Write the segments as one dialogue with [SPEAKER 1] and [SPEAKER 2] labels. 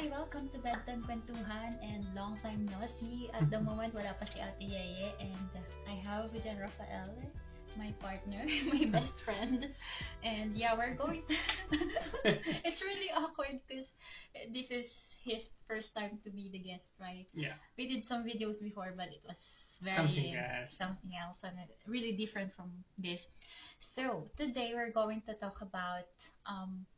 [SPEAKER 1] Hi! Welcome to Bedtime Kwentuhan and long time no see. At the moment, wala pa si Ate Yeye and I have Gianraffaele, my partner, my best friend. And yeah, we're going to... it's really awkward because this is his first time to be the guest, right?
[SPEAKER 2] Yeah.
[SPEAKER 1] We did some videos before, but it was very
[SPEAKER 2] Something else.
[SPEAKER 1] something else and really different from this. So today we're going to talk about um,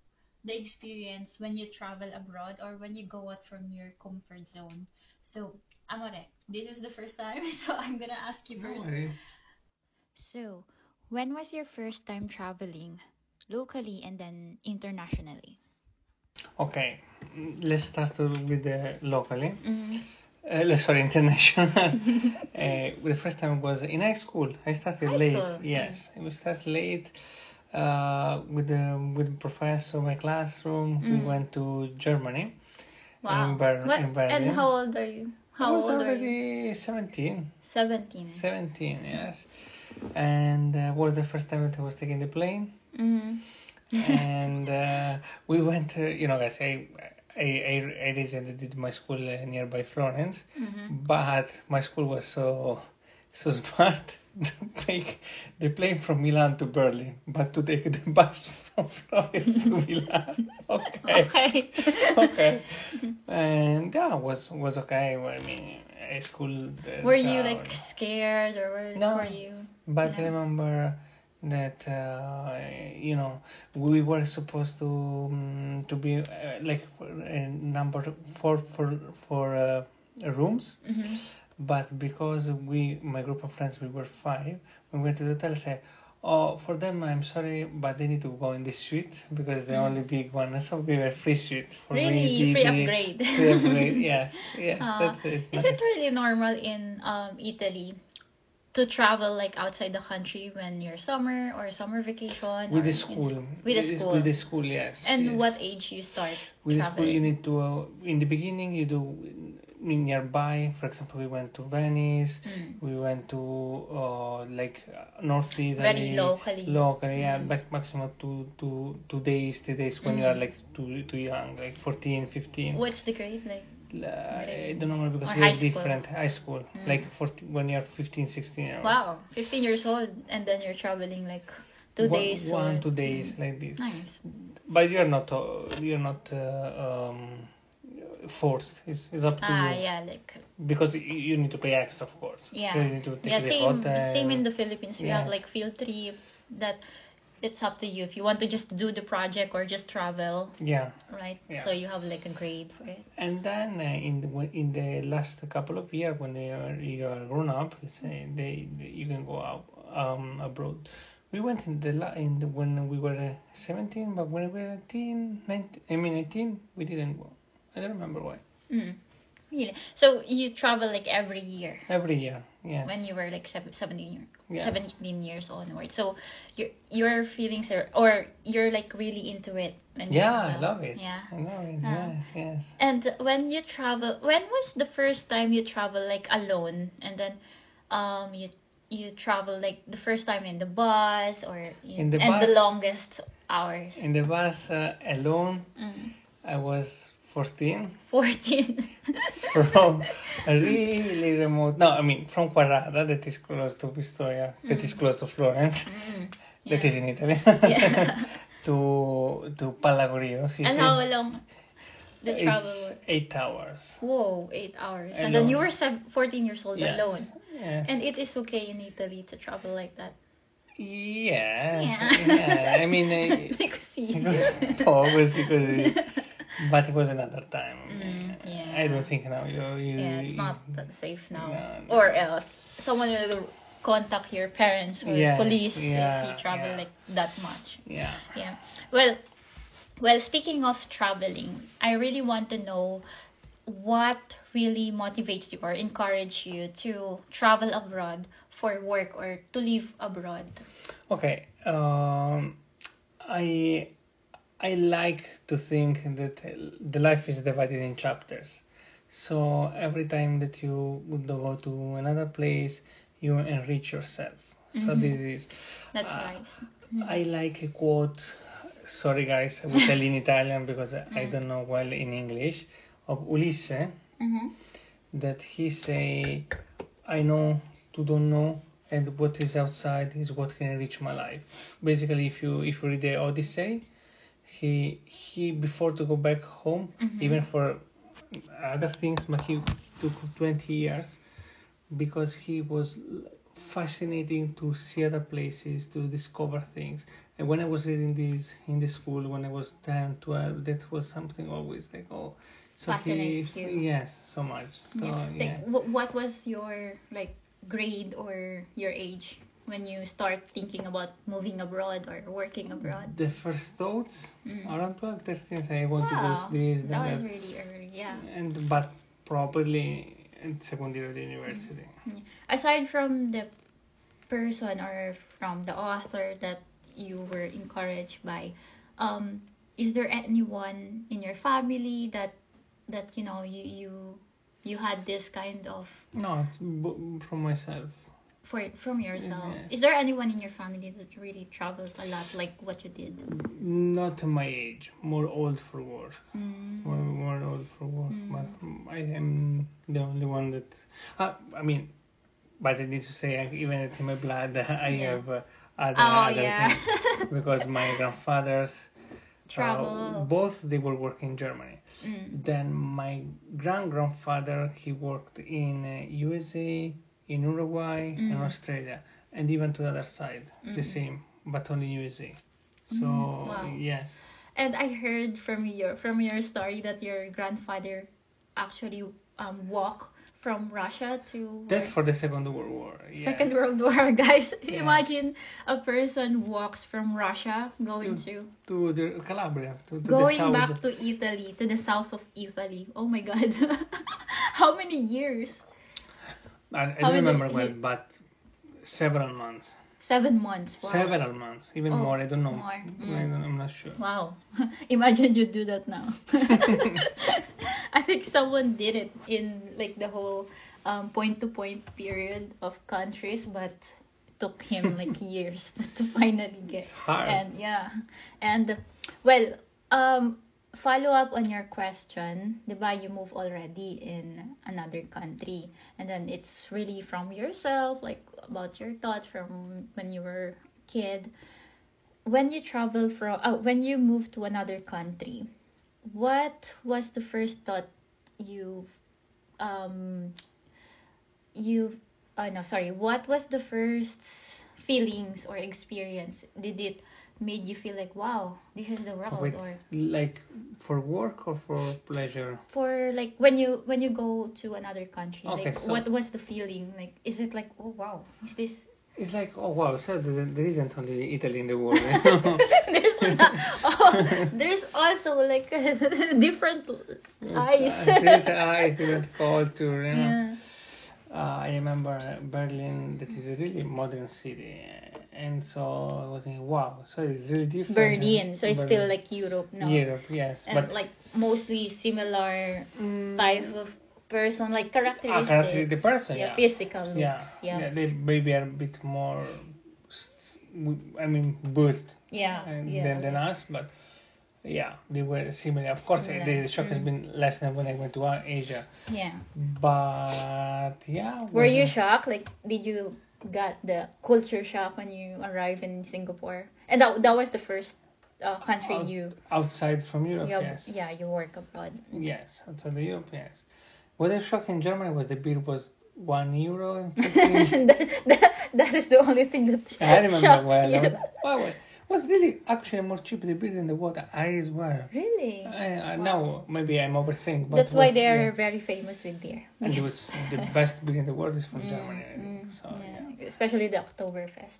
[SPEAKER 1] the experience when you travel abroad or when you go out from your comfort zone. So Amore, this is the first time, so I'm gonna ask you first.
[SPEAKER 2] worries.
[SPEAKER 1] So, when was your first time traveling locally and then internationally?
[SPEAKER 2] Okay, mm, let's start with the locally.
[SPEAKER 1] Mm-hmm.
[SPEAKER 2] Uh, sorry, international. uh, the first time was in high school. I started
[SPEAKER 1] High
[SPEAKER 2] late.
[SPEAKER 1] school,
[SPEAKER 2] Yes, we started late. Uh, with the with the professor, my classroom. We
[SPEAKER 1] Mm.
[SPEAKER 2] went to Germany.
[SPEAKER 1] Wow.
[SPEAKER 2] In Ber-
[SPEAKER 1] What-
[SPEAKER 2] in Berlin.
[SPEAKER 1] and how old are you?
[SPEAKER 2] I
[SPEAKER 1] How
[SPEAKER 2] was
[SPEAKER 1] old are you?
[SPEAKER 2] already 17.
[SPEAKER 1] 17.
[SPEAKER 2] 17, yes. And uh, was the first time that I was taking the plane.
[SPEAKER 1] Mm-hmm.
[SPEAKER 2] and uh, we went. Uh, you know, guys, I I I, I recently did my school uh, nearby Florence,
[SPEAKER 1] Mm-hmm.
[SPEAKER 2] but my school was so so smart to take the plane from Milan to Berlin, but to take the bus from Florence to Milan. Okay.
[SPEAKER 1] Okay.
[SPEAKER 2] okay. And yeah, was was okay. I mean, high school.
[SPEAKER 1] were you like scared or were, you?
[SPEAKER 2] No.
[SPEAKER 1] were you?
[SPEAKER 2] But I
[SPEAKER 1] No.
[SPEAKER 2] remember that uh, you know we were supposed to um, to be uh, like uh, number four for for uh, rooms,
[SPEAKER 1] Mm-hmm.
[SPEAKER 2] But because we my group of friends we were five, we went to the hotel said. Oh, for them, I'm sorry, but they need to go in this suite because the
[SPEAKER 1] Mm.
[SPEAKER 2] only big one. So we were free suite. For
[SPEAKER 1] Really?
[SPEAKER 2] me,
[SPEAKER 1] Free upgrade?
[SPEAKER 2] Free upgrade. Yes, yes.
[SPEAKER 1] Uh,
[SPEAKER 2] that is.
[SPEAKER 1] Is it really normal in um, Italy to travel like outside the country when you're summer or summer vacation?
[SPEAKER 2] with the school?
[SPEAKER 1] sc- With the school.
[SPEAKER 2] With the school, yes.
[SPEAKER 1] and
[SPEAKER 2] yes.
[SPEAKER 1] what age you start
[SPEAKER 2] With the school, you need to. Uh, in the beginning, you do in nearby. For example, we went to Venice.
[SPEAKER 1] Mm.
[SPEAKER 2] We went to uh, like uh, North Italy.
[SPEAKER 1] Very locally.
[SPEAKER 2] Locally, yeah.
[SPEAKER 1] Mm.
[SPEAKER 2] But maximum two, two, two days, three days when you are
[SPEAKER 1] Mm.
[SPEAKER 2] like too too young, like 14, 15.
[SPEAKER 1] What's the grade like?
[SPEAKER 2] Uh, I don't know because
[SPEAKER 1] Or
[SPEAKER 2] we're
[SPEAKER 1] high school?
[SPEAKER 2] different. High school,
[SPEAKER 1] Mm.
[SPEAKER 2] like 14, when you're 15, 16 years.
[SPEAKER 1] Wow, 15 years old and then you're traveling like two
[SPEAKER 2] one,
[SPEAKER 1] days.
[SPEAKER 2] One,
[SPEAKER 1] or-
[SPEAKER 2] two days,
[SPEAKER 1] Mm.
[SPEAKER 2] like this.
[SPEAKER 1] Nice.
[SPEAKER 2] But you're not uh, you're not uh, um, forced. It's, it's up to
[SPEAKER 1] Ah,
[SPEAKER 2] you
[SPEAKER 1] yeah, like
[SPEAKER 2] because you, you need to pay extra, of course.
[SPEAKER 1] Yeah.
[SPEAKER 2] You need to take
[SPEAKER 1] yeah, same
[SPEAKER 2] hotel.
[SPEAKER 1] same in the Philippines. We have like field trip that it's up to you if you want to just do the project or just travel,
[SPEAKER 2] yeah,
[SPEAKER 1] right?
[SPEAKER 2] Yeah.
[SPEAKER 1] So you have like a grade for it.
[SPEAKER 2] and then uh, in the in the last couple of years when they are you are grown up, let's they, they you can go out um, abroad. We went in the la- in the when we were uh, 17, but when we were 18, 19, I mean 18, we didn't go. I don't remember why.
[SPEAKER 1] Mm. Really? So you travel like every year
[SPEAKER 2] Every year, yes.
[SPEAKER 1] when you were like sev- 17, year,
[SPEAKER 2] Yeah.
[SPEAKER 1] 17 years onward. So your your feelings are or you're like really into it.
[SPEAKER 2] Yeah, I love it.
[SPEAKER 1] Yeah.
[SPEAKER 2] I love it.
[SPEAKER 1] Ah.
[SPEAKER 2] Yes, yes.
[SPEAKER 1] And when you travel, when was the first time you travel like alone? And then, um, you you travel like the first time in the bus or you,
[SPEAKER 2] In the
[SPEAKER 1] and the longest hours.
[SPEAKER 2] In the bus uh, alone,
[SPEAKER 1] Mm.
[SPEAKER 2] I was 14
[SPEAKER 1] Fourteen.
[SPEAKER 2] from a really remote. No, I mean from Quarrata, that is close to Pistoia, that is close to Florence,
[SPEAKER 1] Mm. Yeah.
[SPEAKER 2] is in Italy,
[SPEAKER 1] Yeah.
[SPEAKER 2] to to Pallagorio city.
[SPEAKER 1] and how long the travel?
[SPEAKER 2] It's eight hours.
[SPEAKER 1] Whoa, eight hours. And then you were sev- 14 years old
[SPEAKER 2] Yes.
[SPEAKER 1] alone.
[SPEAKER 2] Yes.
[SPEAKER 1] And it is okay in Italy to travel like that.
[SPEAKER 2] yes.
[SPEAKER 1] Yeah.
[SPEAKER 2] Yeah. I mean, uh,
[SPEAKER 1] because
[SPEAKER 2] it was because. But it was another time.
[SPEAKER 1] Mm, yeah.
[SPEAKER 2] I don't think now you. you
[SPEAKER 1] Yeah, it's not that safe now.
[SPEAKER 2] No, no.
[SPEAKER 1] Or else someone will contact your parents or
[SPEAKER 2] Yes,
[SPEAKER 1] police
[SPEAKER 2] yeah,
[SPEAKER 1] if you travel
[SPEAKER 2] yeah.
[SPEAKER 1] like that much.
[SPEAKER 2] Yeah.
[SPEAKER 1] Yeah. Well, well, speaking of traveling, I really want to know what really motivates you or encourage you to travel abroad for work or to live abroad.
[SPEAKER 2] Okay. Um, I I like to think that the life is divided in chapters. So every time that you would go to another place, you enrich yourself. So
[SPEAKER 1] Mhm.
[SPEAKER 2] this is.
[SPEAKER 1] That's
[SPEAKER 2] uh,
[SPEAKER 1] nice.
[SPEAKER 2] I like a quote. Sorry, guys, I will tell in Italian because I
[SPEAKER 1] Mm.
[SPEAKER 2] don't know well in English. of Ulisse
[SPEAKER 1] Mm-hmm.
[SPEAKER 2] that he say, I know to don't know, and what is outside is what can enrich my life. Basically, if you if you read the Odyssey, he he before to go back home,
[SPEAKER 1] Mhm.
[SPEAKER 2] even for other things, but he took twenty years because he was fascinating to see other places, to discover things. And when I was in this in the school, when I was 10, 12, that was something always like, oh, so
[SPEAKER 1] Fascinates
[SPEAKER 2] he,
[SPEAKER 1] you.
[SPEAKER 2] yes, so much. So,
[SPEAKER 1] yeah.
[SPEAKER 2] yeah.
[SPEAKER 1] Like, wh- what was your like grade or your age when you start thinking about moving abroad or working abroad?
[SPEAKER 2] The first thoughts
[SPEAKER 1] Mm.
[SPEAKER 2] around 12, 13, I want
[SPEAKER 1] Wow,
[SPEAKER 2] to do this,
[SPEAKER 1] that
[SPEAKER 2] then
[SPEAKER 1] was
[SPEAKER 2] that.
[SPEAKER 1] really early. Yeah.
[SPEAKER 2] And, but properly in second year of the university.
[SPEAKER 1] Aside from the person or from the author that you were encouraged by, um, is there anyone in your family that that you know you you you had this kind of
[SPEAKER 2] No, from myself.
[SPEAKER 1] For from yourself?
[SPEAKER 2] Yeah.
[SPEAKER 1] Is there anyone in your family that really travels a lot, like what you did?
[SPEAKER 2] Not my age, more old for work.
[SPEAKER 1] Mm.
[SPEAKER 2] More, more old for work.
[SPEAKER 1] Mm.
[SPEAKER 2] But I am the only one that. Uh, I mean, but I need to say, even in my blood, I
[SPEAKER 1] Yeah.
[SPEAKER 2] have uh, other,
[SPEAKER 1] Oh
[SPEAKER 2] other
[SPEAKER 1] yeah.
[SPEAKER 2] things. because my grandfathers uh, both they were working in Germany.
[SPEAKER 1] Mm.
[SPEAKER 2] Then my grand grandfather he worked in uh, USA, in Uruguay, and
[SPEAKER 1] Mm.
[SPEAKER 2] Australia, and even to the other side, the
[SPEAKER 1] Mm.
[SPEAKER 2] same, but only USA. So
[SPEAKER 1] Mm, wow.
[SPEAKER 2] yes,
[SPEAKER 1] And I heard from your from your story that your grandfather actually um walked from Russia to
[SPEAKER 2] that's for the Second World War. Yeah.
[SPEAKER 1] Second World War, guys.
[SPEAKER 2] Yeah.
[SPEAKER 1] Imagine a person walks from Russia going to
[SPEAKER 2] to the Calabria, to, to
[SPEAKER 1] going
[SPEAKER 2] the south.
[SPEAKER 1] back to Italy, to the south of Italy. Oh my God, how many years?
[SPEAKER 2] I, I don't remember well, but several months,
[SPEAKER 1] Seven months. Wow.
[SPEAKER 2] several months, even
[SPEAKER 1] Oh,
[SPEAKER 2] more. I don't know.
[SPEAKER 1] more.
[SPEAKER 2] I
[SPEAKER 1] Mm.
[SPEAKER 2] don't, I'm not sure.
[SPEAKER 1] Wow. Imagine you do that now. I think someone did it in like the whole um, point to point period of countries, but it took him like years to finally get.
[SPEAKER 2] It's hard.
[SPEAKER 1] And yeah. And well, um follow up on your question, diba you move already in another country. And then it's really from yourself like about your thoughts from when you were a kid. When you travel from oh, when you move to another country what was the first thought you um you uh, no sorry. What was the first feelings or experience? Did it made you feel like wow this is the world
[SPEAKER 2] Wait.
[SPEAKER 1] or
[SPEAKER 2] Like for work or for pleasure?
[SPEAKER 1] for like when you when you go to another country
[SPEAKER 2] Okay,
[SPEAKER 1] like
[SPEAKER 2] so-
[SPEAKER 1] what was the feeling like is it like oh wow is this
[SPEAKER 2] It's like, oh wow, so there there isn't only Italy in the world.
[SPEAKER 1] there's not, oh, there's also like different eyes
[SPEAKER 2] different eyes, different culture. You know?
[SPEAKER 1] yeah
[SPEAKER 2] Uh, I remember Berlin, that is a really modern city, and so I was thinking, wow, so it's really different.
[SPEAKER 1] Berlin so it's still like Europe no
[SPEAKER 2] Europe, yes,
[SPEAKER 1] and
[SPEAKER 2] but
[SPEAKER 1] like mostly similar
[SPEAKER 2] mm,
[SPEAKER 1] type of person like
[SPEAKER 2] ah,
[SPEAKER 1] characteristics
[SPEAKER 2] characteristic the person,
[SPEAKER 1] yeah,
[SPEAKER 2] yeah,
[SPEAKER 1] physical looks
[SPEAKER 2] yeah,
[SPEAKER 1] yeah yeah,
[SPEAKER 2] they maybe are a bit more, I mean, built
[SPEAKER 1] yeah,
[SPEAKER 2] and
[SPEAKER 1] yeah,
[SPEAKER 2] than, than
[SPEAKER 1] okay.
[SPEAKER 2] us, but yeah, they were similar. Of course,
[SPEAKER 1] Similar,
[SPEAKER 2] the shock has
[SPEAKER 1] mm.
[SPEAKER 2] been less than when I went to uh, Asia,
[SPEAKER 1] yeah
[SPEAKER 2] but yeah.
[SPEAKER 1] Were you shocked? Like, did you got the culture shock when you arrive in Singapore? And that that was the first uh, country
[SPEAKER 2] Uh,
[SPEAKER 1] you
[SPEAKER 2] outside from Europe?
[SPEAKER 1] you
[SPEAKER 2] yes.
[SPEAKER 1] yeah you work abroad.
[SPEAKER 2] Yes, outside the Europe, yes. What I shocked in Germany was the beer was one euro and
[SPEAKER 1] that, that, that is the only thing that
[SPEAKER 2] I remember well.
[SPEAKER 1] you.
[SPEAKER 2] I was, well, was really actually more cheap the beer than the water. I swear.
[SPEAKER 1] Really?
[SPEAKER 2] I, I
[SPEAKER 1] Wow.
[SPEAKER 2] now maybe I'm overthinking, but
[SPEAKER 1] That's why
[SPEAKER 2] was-
[SPEAKER 1] they're
[SPEAKER 2] yeah.
[SPEAKER 1] very famous with beer.
[SPEAKER 2] And it was the best beer in the world is from
[SPEAKER 1] Mm,
[SPEAKER 2] Germany. I think.
[SPEAKER 1] mm,
[SPEAKER 2] So
[SPEAKER 1] yeah.
[SPEAKER 2] yeah.
[SPEAKER 1] Especially the Oktoberfest.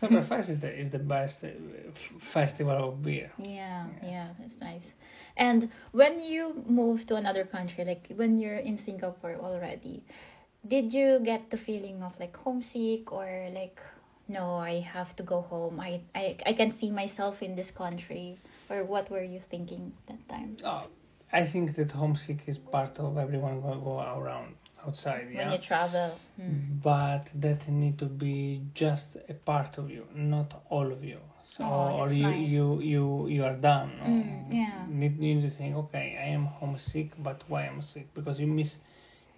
[SPEAKER 2] Oktoberfest is the is the best uh, f- festival of beer.
[SPEAKER 1] Yeah, yeah, that's nice. And when you move to another country, like when you're in Singapore already, did you get the feeling of like homesick or like no, I have to go home. I I I can see myself in this country or what were you thinking that time?
[SPEAKER 2] Oh, I think that homesick is part of everyone will go around outside. Yeah?
[SPEAKER 1] when you travel. Mm.
[SPEAKER 2] but that need to be just a part of you, not all of you. So,
[SPEAKER 1] Oh,
[SPEAKER 2] or you,
[SPEAKER 1] nice.
[SPEAKER 2] you you you are done. no?
[SPEAKER 1] Mm, yeah.
[SPEAKER 2] Need, you need to think, okay, I am homesick, but why I'm sick? Because you miss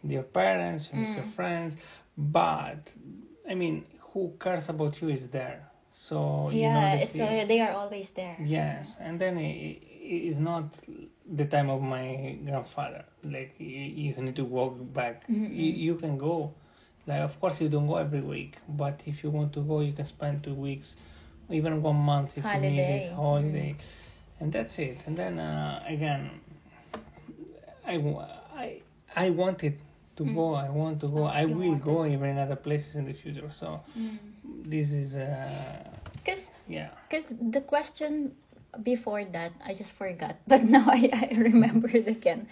[SPEAKER 2] your parents, you miss your
[SPEAKER 1] Mm.
[SPEAKER 2] friends. But I mean, who cares about you is there. So you know
[SPEAKER 1] Yeah,
[SPEAKER 2] that
[SPEAKER 1] it's uh, they are always there.
[SPEAKER 2] Yes, and then it, it is not the time of my grandfather. Like you, you need to walk back. You, you can go. Like of course you don't go every week, but if you want to go, you can spend two weeks, even one month if you need
[SPEAKER 1] Holiday.
[SPEAKER 2] it, holiday, and that's it. And then uh, again, I, I I wanted to
[SPEAKER 1] Mm.
[SPEAKER 2] go. I want to go.
[SPEAKER 1] Oh,
[SPEAKER 2] I
[SPEAKER 1] you
[SPEAKER 2] will go even in other places in the future. So
[SPEAKER 1] Mm.
[SPEAKER 2] this is uh,
[SPEAKER 1] Because
[SPEAKER 2] yeah.
[SPEAKER 1] Because the question before that, I just forgot. But now I, I remember it again.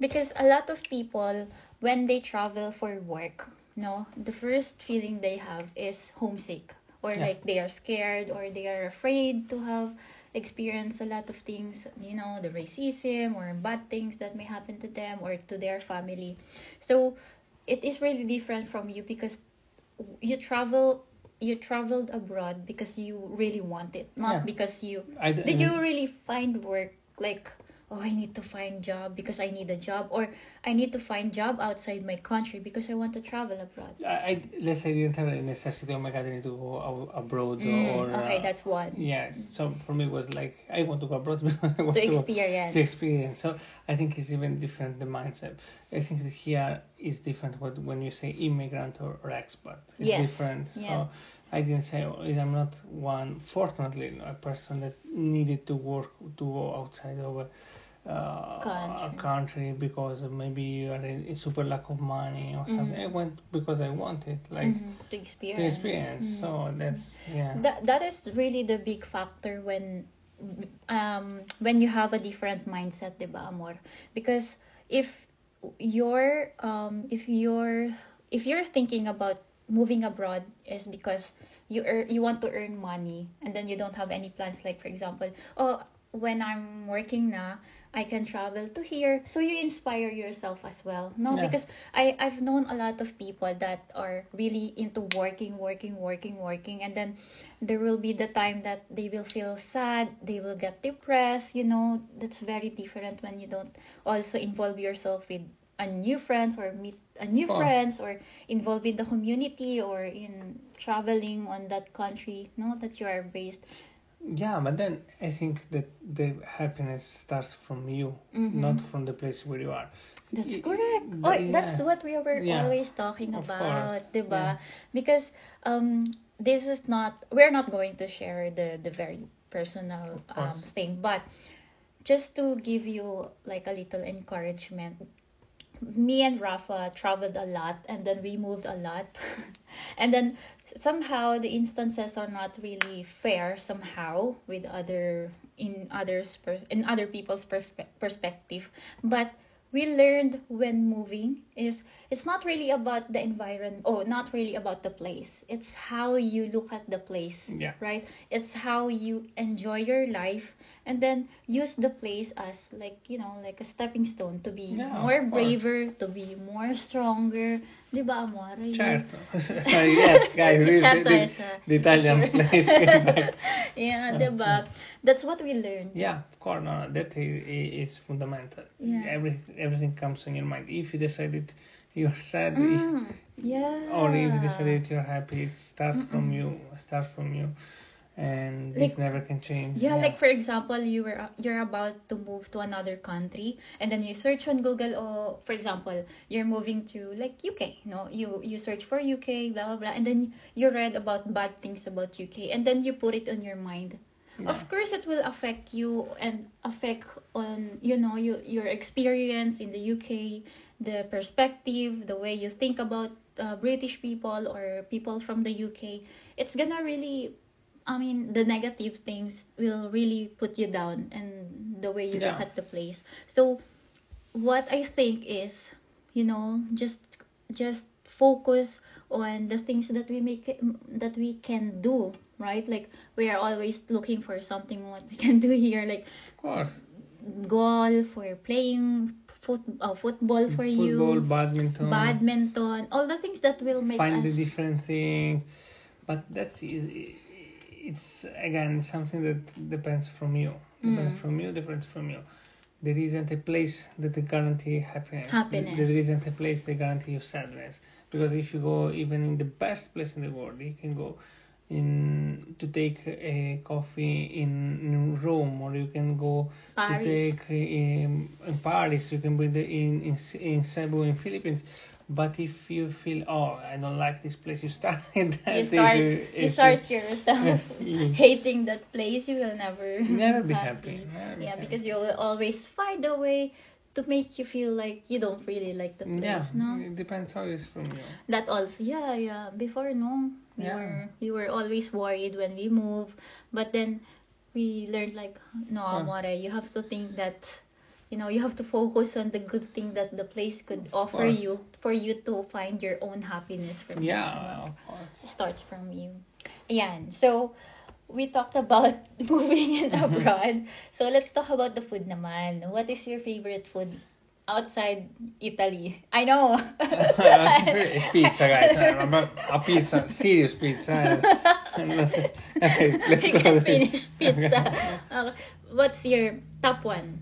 [SPEAKER 1] Because a lot of people, when they travel for work, no, the first feeling they have is homesick. Or
[SPEAKER 2] Yeah.
[SPEAKER 1] like they are scared or they are afraid to have experienced a lot of things, you know, the racism or bad things that may happen to them or to their family. So it is really different from you because you travel you traveled abroad because you really want it not
[SPEAKER 2] Yeah.
[SPEAKER 1] because you
[SPEAKER 2] I
[SPEAKER 1] did you really find work like oh i need to find job because i need a job or i need to find job outside my country because i want to travel abroad
[SPEAKER 2] I, I let's say I didn't have a necessity. Oh my god, I need to go abroad
[SPEAKER 1] Mm,
[SPEAKER 2] or
[SPEAKER 1] okay
[SPEAKER 2] uh,
[SPEAKER 1] that's one
[SPEAKER 2] yes. So for me, it was like I want to go abroad because I want
[SPEAKER 1] to
[SPEAKER 2] to,
[SPEAKER 1] experience
[SPEAKER 2] to experience. So I think it's even different the mindset. I think that here is different what when you say immigrant or, or expat. It's
[SPEAKER 1] Yes,
[SPEAKER 2] different.
[SPEAKER 1] yeah.
[SPEAKER 2] So I didn't say oh, I'm not one. Fortunately, a person that needed to work to go outside of a, uh, a
[SPEAKER 1] Country.
[SPEAKER 2] country because maybe you are in, super lack of money or something.
[SPEAKER 1] Mhm.
[SPEAKER 2] I went because I wanted like
[SPEAKER 1] Mhm, to experience
[SPEAKER 2] to experience.
[SPEAKER 1] Mhm.
[SPEAKER 2] So that's yeah.
[SPEAKER 1] that that is really the big factor when um when you have a different mindset, 'di ba, amor? Because if you're um if you're if you're thinking about moving abroad is because you earn, you want to earn money and then you don't have any plans like for example, oh when I'm working na, I can travel to here. So you inspire yourself as well. No,
[SPEAKER 2] Yeah.
[SPEAKER 1] because I I've known a lot of people that are really into working, working, working, working, and then there will be the time that they will feel sad, they will get depressed. You know, that's very different when you don't also involve yourself with a new friends or meet a new
[SPEAKER 2] Oh.
[SPEAKER 1] friends or involve in the community or in traveling on that country. No, that you are based.
[SPEAKER 2] Yeah, but then I think that the happiness starts from you,
[SPEAKER 1] Mhm.
[SPEAKER 2] not from the place where you are.
[SPEAKER 1] That's correct. Oh, that's what we were
[SPEAKER 2] Yeah.
[SPEAKER 1] always talking
[SPEAKER 2] Of
[SPEAKER 1] about,
[SPEAKER 2] course.
[SPEAKER 1] 'di ba?
[SPEAKER 2] Yeah.
[SPEAKER 1] Because um this is not we're not going to share the the very personal um thing, but just to give you like a little encouragement. Me and Rafa traveled a lot and then we moved a lot. and then somehow the instances are not really fair somehow with other in others per, in other people's perspe- perspective but we learned when moving is it's not really about the environment oh not really about the place. It's how you look at the place
[SPEAKER 2] Yeah.
[SPEAKER 1] right? It's how you enjoy your life and then use the place as like you know like a stepping stone to be
[SPEAKER 2] Yeah,
[SPEAKER 1] more braver to be more stronger di ba amore
[SPEAKER 2] Certo. guys,
[SPEAKER 1] Certo
[SPEAKER 2] the Italian place
[SPEAKER 1] yeah di ba that's what we learned
[SPEAKER 2] Yeah, of course, no, no, that is, is fundamental.
[SPEAKER 1] Yeah.
[SPEAKER 2] Every, everything comes in your mind. If you decide decided you're sad, if,
[SPEAKER 1] Mm, yeah
[SPEAKER 2] or if you decide decided you're happy, it starts from you. Starts from you, and this
[SPEAKER 1] Like-
[SPEAKER 2] never can change.
[SPEAKER 1] Yeah, like for example, you were you're about to move to another country, and then you search on Google. Or for example, you're moving to like UK. You No, you you search for UK, blah blah blah, and then you, you read about bad things about UK, and then you put it on your mind.
[SPEAKER 2] Yeah.
[SPEAKER 1] Of course, it will affect you and affect on you know you, your experience in the UK, the perspective, the way you think about uh, British people or people from the UK. It's gonna really I mean, the negative things will really put you down and the way you look
[SPEAKER 2] Yeah.
[SPEAKER 1] at the place. So, what I think is, you know, just just focus on the things that we make that we can do, right? Like we are always looking for something what we can do here, like
[SPEAKER 2] of course.
[SPEAKER 1] golf or playing foot, uh, football for
[SPEAKER 2] Football,
[SPEAKER 1] you,
[SPEAKER 2] badminton.
[SPEAKER 1] badminton, all the things that will make
[SPEAKER 2] find
[SPEAKER 1] us.
[SPEAKER 2] the different things but that's i- it's again something that depends from you depends
[SPEAKER 1] Mm.
[SPEAKER 2] from you depends from you there isn't a place that they guarantee happiness
[SPEAKER 1] Happiness.
[SPEAKER 2] there isn't a place they guarantee you sadness because if you go even in the best place in the world you can go in to take a coffee in, in Rome or you can go
[SPEAKER 1] Paris.
[SPEAKER 2] to take um, in Paris you can be in in in Cebu in Philippines but if you feel oh I don't like this place you start
[SPEAKER 1] you start, you start yourself hating that place. You will never,
[SPEAKER 2] never be happy,
[SPEAKER 1] happy.
[SPEAKER 2] Never be
[SPEAKER 1] Yeah,
[SPEAKER 2] happy.
[SPEAKER 1] because you will always find a way to make you feel like you don't really like the place.
[SPEAKER 2] yeah
[SPEAKER 1] No,
[SPEAKER 2] it depends always from you
[SPEAKER 1] that also. Yeah, yeah. Before no, we
[SPEAKER 2] Yeah.
[SPEAKER 1] were we were always worried when we move, but then we learned like no, amore. You have to think that. You know, you have to focus on the good thing that the place could offer
[SPEAKER 2] course.
[SPEAKER 1] you for you to find your own happiness from it,
[SPEAKER 2] yeah of course
[SPEAKER 1] starts from you. Ayan. So, we talked about moving in abroad. So, let's talk about the food naman. What is your favorite food outside Italy? I know.
[SPEAKER 2] It's pizza guys Uh, a pizza serious pizza okay, let's
[SPEAKER 1] you
[SPEAKER 2] go it.
[SPEAKER 1] finish pizza. Uh, what's your top one?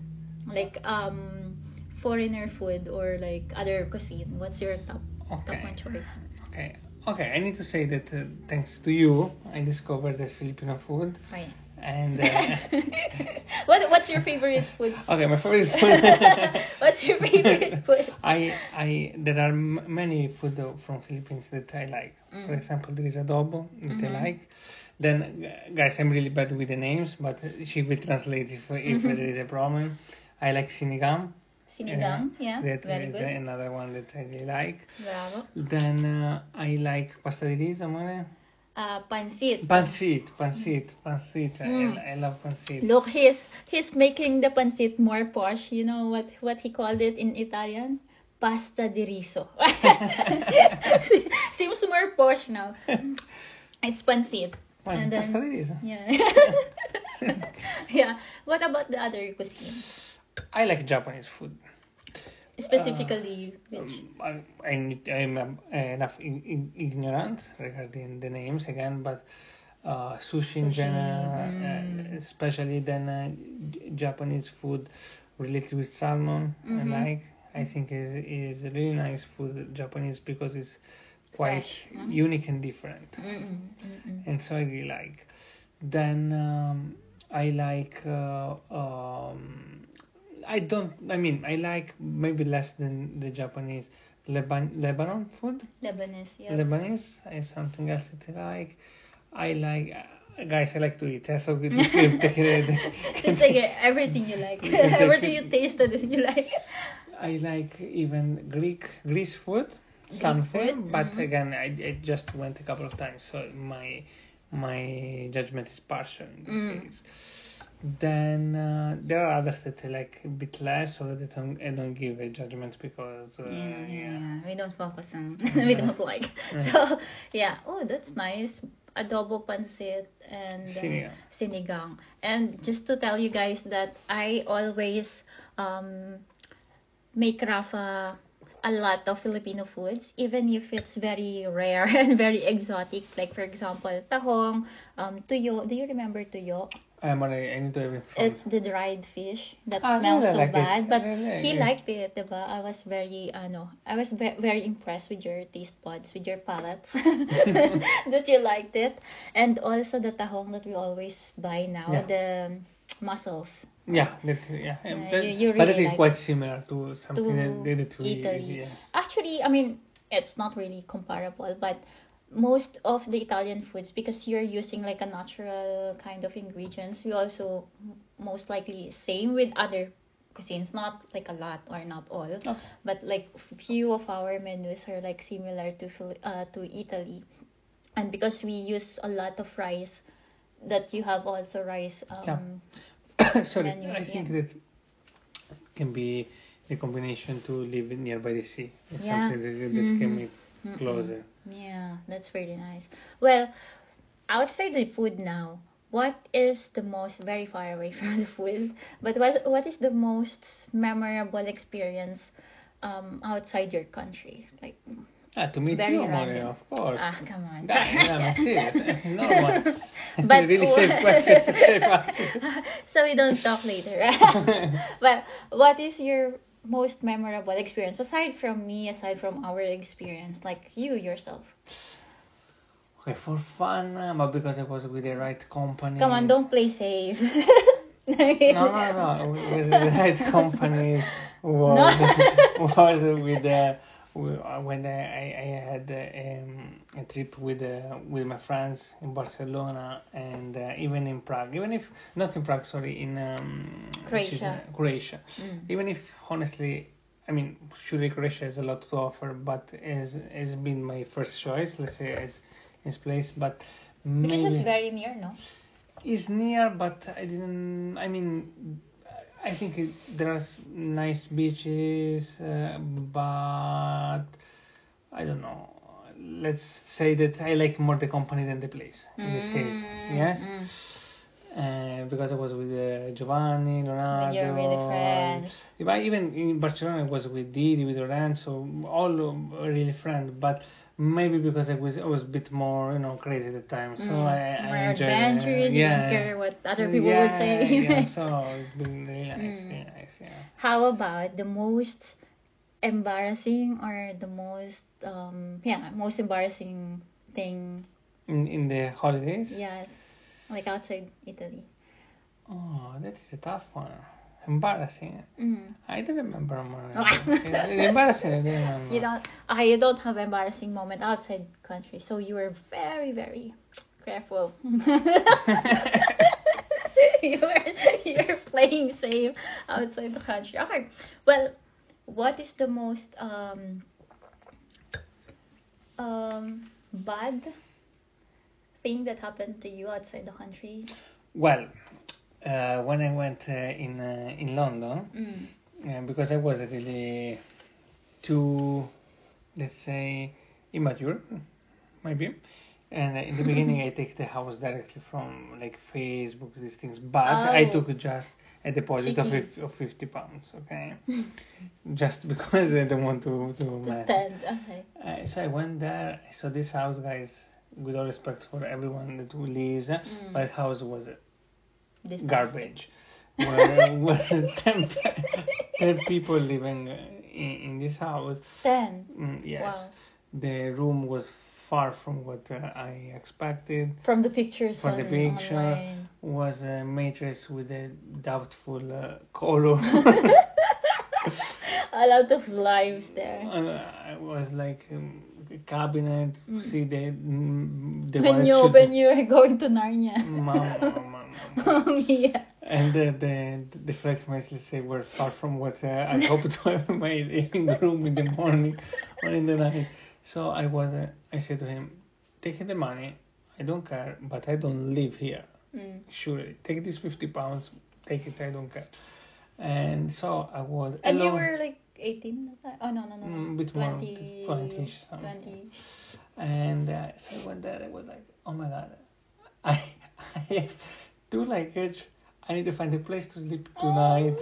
[SPEAKER 1] Like, um, foreigner food or like other cuisine? What's your top, top one choice?
[SPEAKER 2] Okay. Okay, I need to say that uh, thanks to you, I discovered the Filipino food,
[SPEAKER 1] Fine.
[SPEAKER 2] and uh,
[SPEAKER 1] what, what's your favorite food?
[SPEAKER 2] okay, my favorite food.
[SPEAKER 1] What's your favorite food?
[SPEAKER 2] I I there are m- many food uh, from Philippines that I like.
[SPEAKER 1] Mm.
[SPEAKER 2] For example, there is adobo that
[SPEAKER 1] Mhm.
[SPEAKER 2] I like. Then, guys, I'm really bad with the names, but she will translate if if
[SPEAKER 1] Mhm.
[SPEAKER 2] there is a problem. I like sinigang.
[SPEAKER 1] Sinigang, yeah,
[SPEAKER 2] that
[SPEAKER 1] very
[SPEAKER 2] is
[SPEAKER 1] good.
[SPEAKER 2] another one that I really like.
[SPEAKER 1] Bravo.
[SPEAKER 2] Then uh, I like pasta di riso, amore.
[SPEAKER 1] Uh, pancit.
[SPEAKER 2] Pancit, pancit, pancit.
[SPEAKER 1] Mm.
[SPEAKER 2] I, I love pancit.
[SPEAKER 1] Look, he's he's making the pancit more posh. You know what what he called it in Italian? Pasta di riso. Seems more posh now. It's pancit.
[SPEAKER 2] Well,
[SPEAKER 1] and then-
[SPEAKER 2] pasta di riso.
[SPEAKER 1] Yeah. yeah. What about the other cuisine?
[SPEAKER 2] I like Japanese food.
[SPEAKER 1] Specifically, which
[SPEAKER 2] Um, I, I I'm um, enough in, in, ignorant regarding the names again, but uh, sushi, in general,
[SPEAKER 1] mm.
[SPEAKER 2] uh, especially then uh, J- Japanese food related with salmon,
[SPEAKER 1] Mhm.
[SPEAKER 2] I like. I think is is really nice food Japanese because it's quite
[SPEAKER 1] Fresh, no?
[SPEAKER 2] unique and different,
[SPEAKER 1] Mm-mm, mm-mm.
[SPEAKER 2] and so I really like. Then um, I like. Uh, um, I don't. I mean, I like maybe less than the Japanese Leban- Lebanon food.
[SPEAKER 1] Lebanese, yeah.
[SPEAKER 2] Lebanese is something else that I like. I like. Uh, guys, I like to eat. So can take it-
[SPEAKER 1] It's like everything you like.
[SPEAKER 2] You can take
[SPEAKER 1] everything you tasted you like.
[SPEAKER 2] I like even Greek Greece food. Something,
[SPEAKER 1] food,
[SPEAKER 2] but
[SPEAKER 1] mhm.
[SPEAKER 2] again, I, I just went a couple of times, so my my judgment is partial in this
[SPEAKER 1] Mm.
[SPEAKER 2] Then uh, there are others that I like a bit less, or that I'm, I don't give a judgment because uh,
[SPEAKER 1] yeah, yeah,
[SPEAKER 2] yeah.
[SPEAKER 1] yeah. We don't focus on. we don't like. So yeah. Oh, that's nice. Adobo pancit and uh,
[SPEAKER 2] Sinigang.
[SPEAKER 1] sinigang. And just to tell you guys that I always um, make Rafa a lot of Filipino foods, even if it's very rare and very exotic. Like for example, tahong, um, tuyo. Do you remember tuyo?
[SPEAKER 2] I'm I need to even
[SPEAKER 1] It's the dried fish that
[SPEAKER 2] Ah,
[SPEAKER 1] smells so
[SPEAKER 2] like it.
[SPEAKER 1] bad, but
[SPEAKER 2] Really,
[SPEAKER 1] he
[SPEAKER 2] yeah.
[SPEAKER 1] liked it, diba? I was very, ano, I was ve- very impressed with your taste buds, with your palates, that you liked it, and also the tahong that we always buy now,
[SPEAKER 2] Yeah.
[SPEAKER 1] the mussels.
[SPEAKER 2] Yeah, that, yeah.
[SPEAKER 1] Yeah,
[SPEAKER 2] but,
[SPEAKER 1] you- you
[SPEAKER 2] but it is
[SPEAKER 1] like
[SPEAKER 2] quite similar to something
[SPEAKER 1] To
[SPEAKER 2] that, that we
[SPEAKER 1] Italy.
[SPEAKER 2] Yes.
[SPEAKER 1] Actually, I mean, it's not really comparable, but most of the Italian foods, because you're using like a natural kind of ingredients, we also most likely same with other cuisines, not like a lot or not all,
[SPEAKER 2] Okay.
[SPEAKER 1] but like few of our menus are like similar to uh, to Italy, and because we use a lot of rice, that you have also rice. Um,
[SPEAKER 2] Sorry,
[SPEAKER 1] menus,
[SPEAKER 2] I think
[SPEAKER 1] yeah.
[SPEAKER 2] that can be a combination to live nearby the sea. It's
[SPEAKER 1] Yeah.
[SPEAKER 2] something that, that can
[SPEAKER 1] Mhm.
[SPEAKER 2] make
[SPEAKER 1] Mm-mm.
[SPEAKER 2] closer.
[SPEAKER 1] Yeah, that's really nice. Well, outside the food now, what is the most very far away from the food? But what what is the most memorable experience um, outside your country? Like
[SPEAKER 2] Ah, to meet
[SPEAKER 1] Very
[SPEAKER 2] you, of course.
[SPEAKER 1] ah, come on.
[SPEAKER 2] Yeah, I'm serious. Normal.
[SPEAKER 1] But
[SPEAKER 2] really
[SPEAKER 1] what-
[SPEAKER 2] safe question. Safe answer.
[SPEAKER 1] so we don't talk later. but what is your most memorable experience aside from me, aside from our experience, like you yourself?
[SPEAKER 2] Okay, for fun, uh, but because I was with the right company.
[SPEAKER 1] Come on, don't play safe.
[SPEAKER 2] No, no, no. With the right company was was with the uh, when I, I had uh, um, a trip with uh, with my friends in Barcelona and uh, even in Prague. Even if not in Prague, sorry, in um,
[SPEAKER 1] Croatia.
[SPEAKER 2] uh, Croatia.
[SPEAKER 1] Mm.
[SPEAKER 2] Even if honestly. I mean, surely Croatia has a lot to offer, but has has been my first choice. Let's say as this place, but
[SPEAKER 1] Because
[SPEAKER 2] maybe
[SPEAKER 1] it's very near, no?
[SPEAKER 2] It's near, but I didn't. I mean, I think it, there are nice beaches, uh, but I don't know. Let's say that I like more the company than the place in this case.
[SPEAKER 1] Mm,
[SPEAKER 2] Yes,
[SPEAKER 1] mm.
[SPEAKER 2] uh, because I was with uh, Giovanni, Leonardo.
[SPEAKER 1] With your really friends.
[SPEAKER 2] Even in Barcelona, I was with Didi, with Lorenzo, all um, really friends. But maybe because I was I was a bit more, you know, crazy at the time, so
[SPEAKER 1] Mm.
[SPEAKER 2] I, I
[SPEAKER 1] More
[SPEAKER 2] enjoyed it.
[SPEAKER 1] adventurous, you
[SPEAKER 2] yeah.
[SPEAKER 1] don't care what other people
[SPEAKER 2] yeah,
[SPEAKER 1] would say.
[SPEAKER 2] yeah, so it's been nice,
[SPEAKER 1] Mm.
[SPEAKER 2] nice, yeah.
[SPEAKER 1] How about the most embarrassing or the most um yeah, most embarrassing thing
[SPEAKER 2] In in the holidays.
[SPEAKER 1] yes like outside Italy?
[SPEAKER 2] Oh, that is a tough one. Embarrassing.
[SPEAKER 1] Mm.
[SPEAKER 2] I don't remember more. embarrassing. I don't remember.
[SPEAKER 1] You don't I don't have embarrassing moment outside country, so you were very, very careful. you were you're playing safe outside the country. Okay. Well, what is the most um um bad thing that happened to you outside the country?
[SPEAKER 2] Well, uh, when I went uh, in uh, in London,
[SPEAKER 1] Mm.
[SPEAKER 2] uh, because I was really too, let's say, immature, maybe. And in the beginning, I take the house directly from like Facebook, these things. But I
[SPEAKER 1] Oh.
[SPEAKER 2] took just a deposit of,
[SPEAKER 1] Cheeky.
[SPEAKER 2] of fifty pounds, okay? just because I don't want to to,
[SPEAKER 1] To stand. Okay.
[SPEAKER 2] Uh, so I went there. I saw this house, guys. With all respect for everyone that lives, uh,
[SPEAKER 1] Mm.
[SPEAKER 2] but house was
[SPEAKER 1] Disgusting.
[SPEAKER 2] garbage. where, where 10, 10 people living in, in this house.
[SPEAKER 1] Ten.
[SPEAKER 2] Mm, yes.
[SPEAKER 1] Wow.
[SPEAKER 2] The room was far from what uh, I expected.
[SPEAKER 1] From the pictures
[SPEAKER 2] From
[SPEAKER 1] on,
[SPEAKER 2] the picture.
[SPEAKER 1] online.
[SPEAKER 2] Was a matrix with a doubtful uh, color.
[SPEAKER 1] A lot of lives there.
[SPEAKER 2] and I was like um, a cabinet.
[SPEAKER 1] Mm.
[SPEAKER 2] See the mm, the
[SPEAKER 1] when you when you're going to Narnia.
[SPEAKER 2] Mama, mama, mama.
[SPEAKER 1] yeah.
[SPEAKER 2] And the the the flatmates, let's say, were far from what uh, I hoped to have in my room in the morning or in the night. So I was, uh, I said to him, "Take the money. I don't care, but I don't live here.
[SPEAKER 1] Mm.
[SPEAKER 2] Surely, take this fifty pounds. Take it. I don't care." And so I was
[SPEAKER 1] And you were like 18? Oh, no, no, no.
[SPEAKER 2] Mm, bit more,
[SPEAKER 1] 20.
[SPEAKER 2] 20 something.
[SPEAKER 1] 20.
[SPEAKER 2] And uh, so I went there. I was like, "Oh my god, I I have two luggage. I need to find a place to sleep tonight.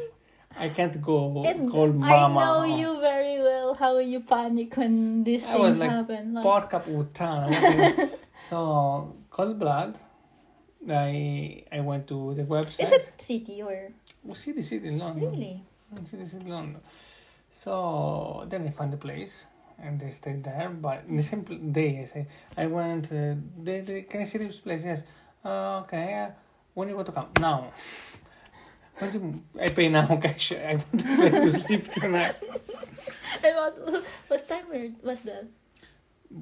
[SPEAKER 2] I can't go
[SPEAKER 1] And
[SPEAKER 2] call mama.
[SPEAKER 1] I know you very well how you panic when these
[SPEAKER 2] I was
[SPEAKER 1] things
[SPEAKER 2] like,
[SPEAKER 1] happen. Like,
[SPEAKER 2] Porca puttana. so cold blood. I I went to the website.
[SPEAKER 1] is it city or
[SPEAKER 2] Oh, city, city in London.
[SPEAKER 1] really?
[SPEAKER 2] City, city, London. So then I found the place and I stayed there. But in the same day, I say I went. Uh, they, they, can I see this place? Yes. Uh, okay. Uh, when you want to come now? When do you, I pay now cash. I want a place to sleep tonight.
[SPEAKER 1] And what what time were- was that?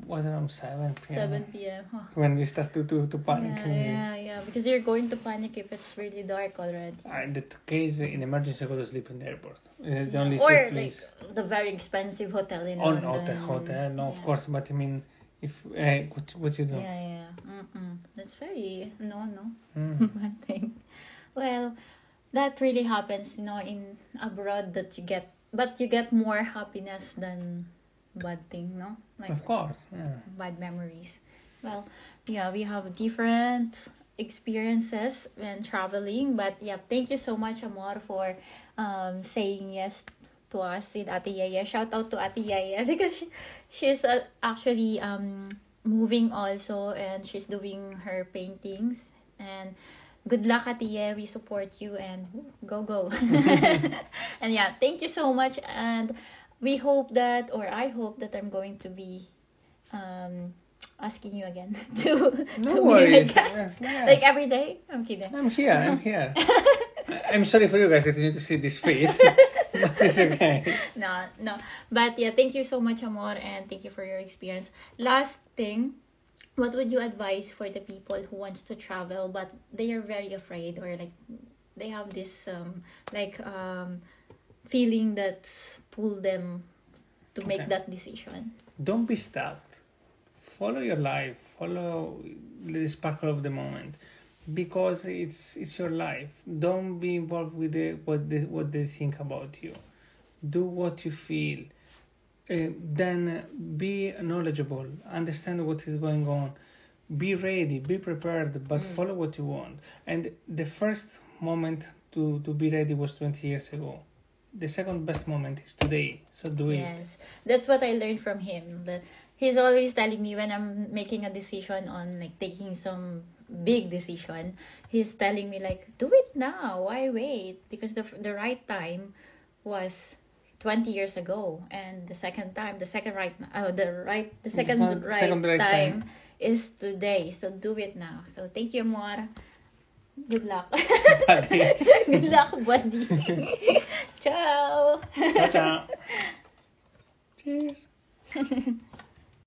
[SPEAKER 2] Was around seven p.m.
[SPEAKER 1] 7 p.m. Huh.
[SPEAKER 2] When we start to to, to panic.
[SPEAKER 1] Yeah, yeah, yeah. Because you're going to panic if it's really dark already.
[SPEAKER 2] Uh, in that case, in emergency, I go to sleep in the airport. The
[SPEAKER 1] Yeah.
[SPEAKER 2] only
[SPEAKER 1] or
[SPEAKER 2] safe
[SPEAKER 1] like the very expensive hotel in
[SPEAKER 2] On
[SPEAKER 1] London.
[SPEAKER 2] hotel, hotel, no, of course. But I mean, if uh, what what you do?
[SPEAKER 1] Yeah, yeah. Mm-mm. That's very no, no
[SPEAKER 2] Mm.
[SPEAKER 1] bad thing. Well, that really happens, you know, in abroad that you get, but you get more happiness than bad thing, no? Like
[SPEAKER 2] Of course, yeah.
[SPEAKER 1] bad memories. Well, yeah, we have different experiences when traveling. But yeah, thank you so much, Amor, for um, saying yes to us with Ate Yaya. Shout out to Ate Yaya because she, she's uh, actually um, moving also and she's doing her paintings. And good luck, Ate Yaya. We support you and go, go. and yeah, thank you so much. And we hope that, or I hope that I'm going to be um, asking you again to,
[SPEAKER 2] No
[SPEAKER 1] to
[SPEAKER 2] worries.
[SPEAKER 1] be my guest.
[SPEAKER 2] Yes, yes.
[SPEAKER 1] Like every day? I'm kidding.
[SPEAKER 2] I'm here. I'm here. I'm sorry for you guys that you need to see this face, it's okay.
[SPEAKER 1] no, no. But yeah, thank you so much, Amor, and thank you for your experience. Last thing, what would you advise for the people who wants to travel but they are very afraid or like they have this um like um feeling that pull them to make
[SPEAKER 2] Okay.
[SPEAKER 1] that decision?
[SPEAKER 2] Don't be stuck. Follow your life. Follow the sparkle of the moment, because it's it's your life. Don't be involved with the, what they what they think about you. Do what you feel. Uh, then be knowledgeable. Understand what is going on. Be ready. Be prepared. But
[SPEAKER 1] Mm.
[SPEAKER 2] follow what you want. And the first moment to to be ready was 20 years ago. The second best moment is today. So do it.
[SPEAKER 1] Yes, that's what I learned from him. That he's always telling me when I'm making a decision on like taking some big decision, he's telling me like, do it now. Why wait? Because the the right time was 20 years ago, and the second time, the second right, uh, the right, the second right,
[SPEAKER 2] second right
[SPEAKER 1] time,
[SPEAKER 2] time.
[SPEAKER 1] is today. So do it now. So thank you, Amor. Good luck. Good luck, buddy. Ciao.
[SPEAKER 2] Ciao, ciao. Cheers.